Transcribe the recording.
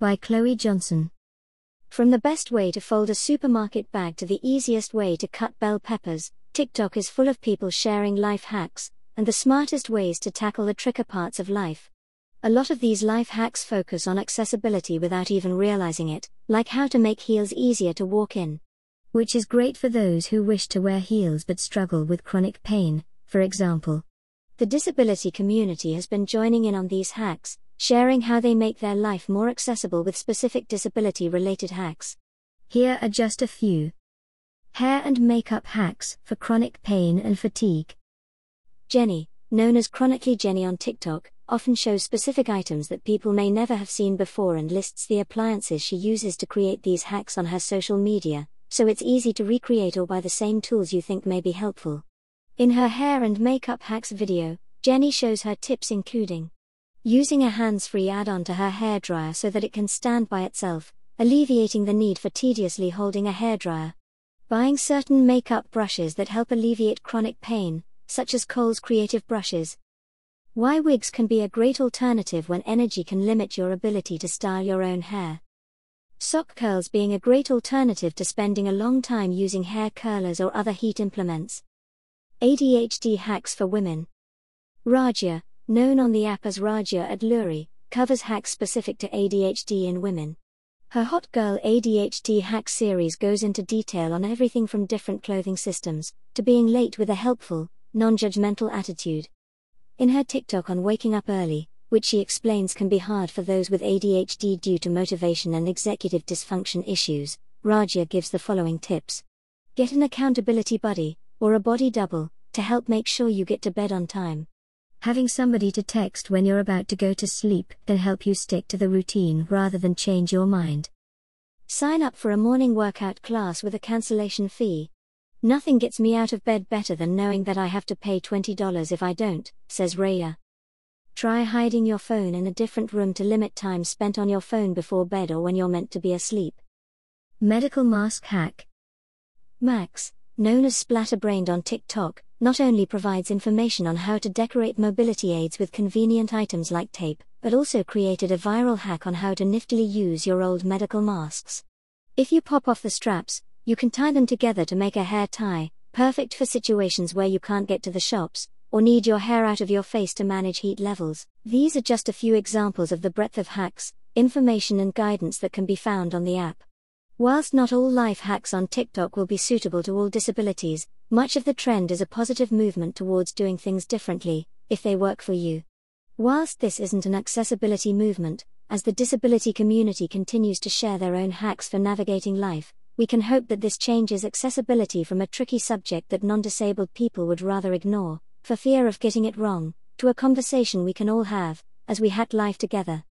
By Chloe Johnson. From the best way to fold a supermarket bag to the easiest way to cut bell peppers, TikTok is full of people sharing life hacks and the smartest ways to tackle the tricker parts of life. A lot of these life hacks focus on accessibility without even realizing it, like how to make heels easier to walk in. Which is great for those who wish to wear heels but struggle with chronic pain, for example. The disability community has been joining in on these hacks, sharing how they make their life more accessible with specific disability related hacks. Here are just a few hair and makeup hacks for chronic pain and fatigue. Jenny, known as Chronically Jenny on TikTok, often shows specific items that people may never have seen before and lists the appliances she uses to create these hacks on her social media, so it's easy to recreate or buy the same tools you think may be helpful. In her hair and makeup hacks video, Jenny shows her tips including using a hands-free add-on to her hairdryer so that it can stand by itself, alleviating the need for tediously holding a hairdryer. Buying certain makeup brushes that help alleviate chronic pain, such as Cole's Creative Brushes. Why wigs can be a great alternative when energy can limit your ability to style your own hair. Sock curls being a great alternative to spending a long time using hair curlers or other heat implements. ADHD hacks for women. Rajya, known on the app as Rajya Adluri, covers hacks specific to ADHD in women. Her Hot Girl ADHD hack series goes into detail on everything from different clothing systems to being late with a helpful, non judgmental attitude. In her TikTok on waking up early, which she explains can be hard for those with ADHD due to motivation and executive dysfunction issues, Rajya gives the following tips Get an accountability buddy, or a body double, to help make sure you get to bed on time. Having somebody to text when you're about to go to sleep can help you stick to the routine rather than change your mind. Sign up for a morning workout class with a cancellation fee. Nothing gets me out of bed better than knowing that I have to pay $20 if I don't, says Raya. Try hiding your phone in a different room to limit time spent on your phone before bed or when you're meant to be asleep. Medical Mask Hack Max, known as Splatterbrained on TikTok, not only provides information on how to decorate mobility aids with convenient items like tape, but also created a viral hack on how to niftily use your old medical masks. If you pop off the straps, you can tie them together to make a hair tie, perfect for situations where you can't get to the shops, or need your hair out of your face to manage heat levels. These are just a few examples of the breadth of hacks, information, and guidance that can be found on the app. Whilst not all life hacks on TikTok will be suitable to all disabilities, much of the trend is a positive movement towards doing things differently, if they work for you. Whilst this isn't an accessibility movement, as the disability community continues to share their own hacks for navigating life, we can hope that this changes accessibility from a tricky subject that non disabled people would rather ignore, for fear of getting it wrong, to a conversation we can all have, as we hack life together.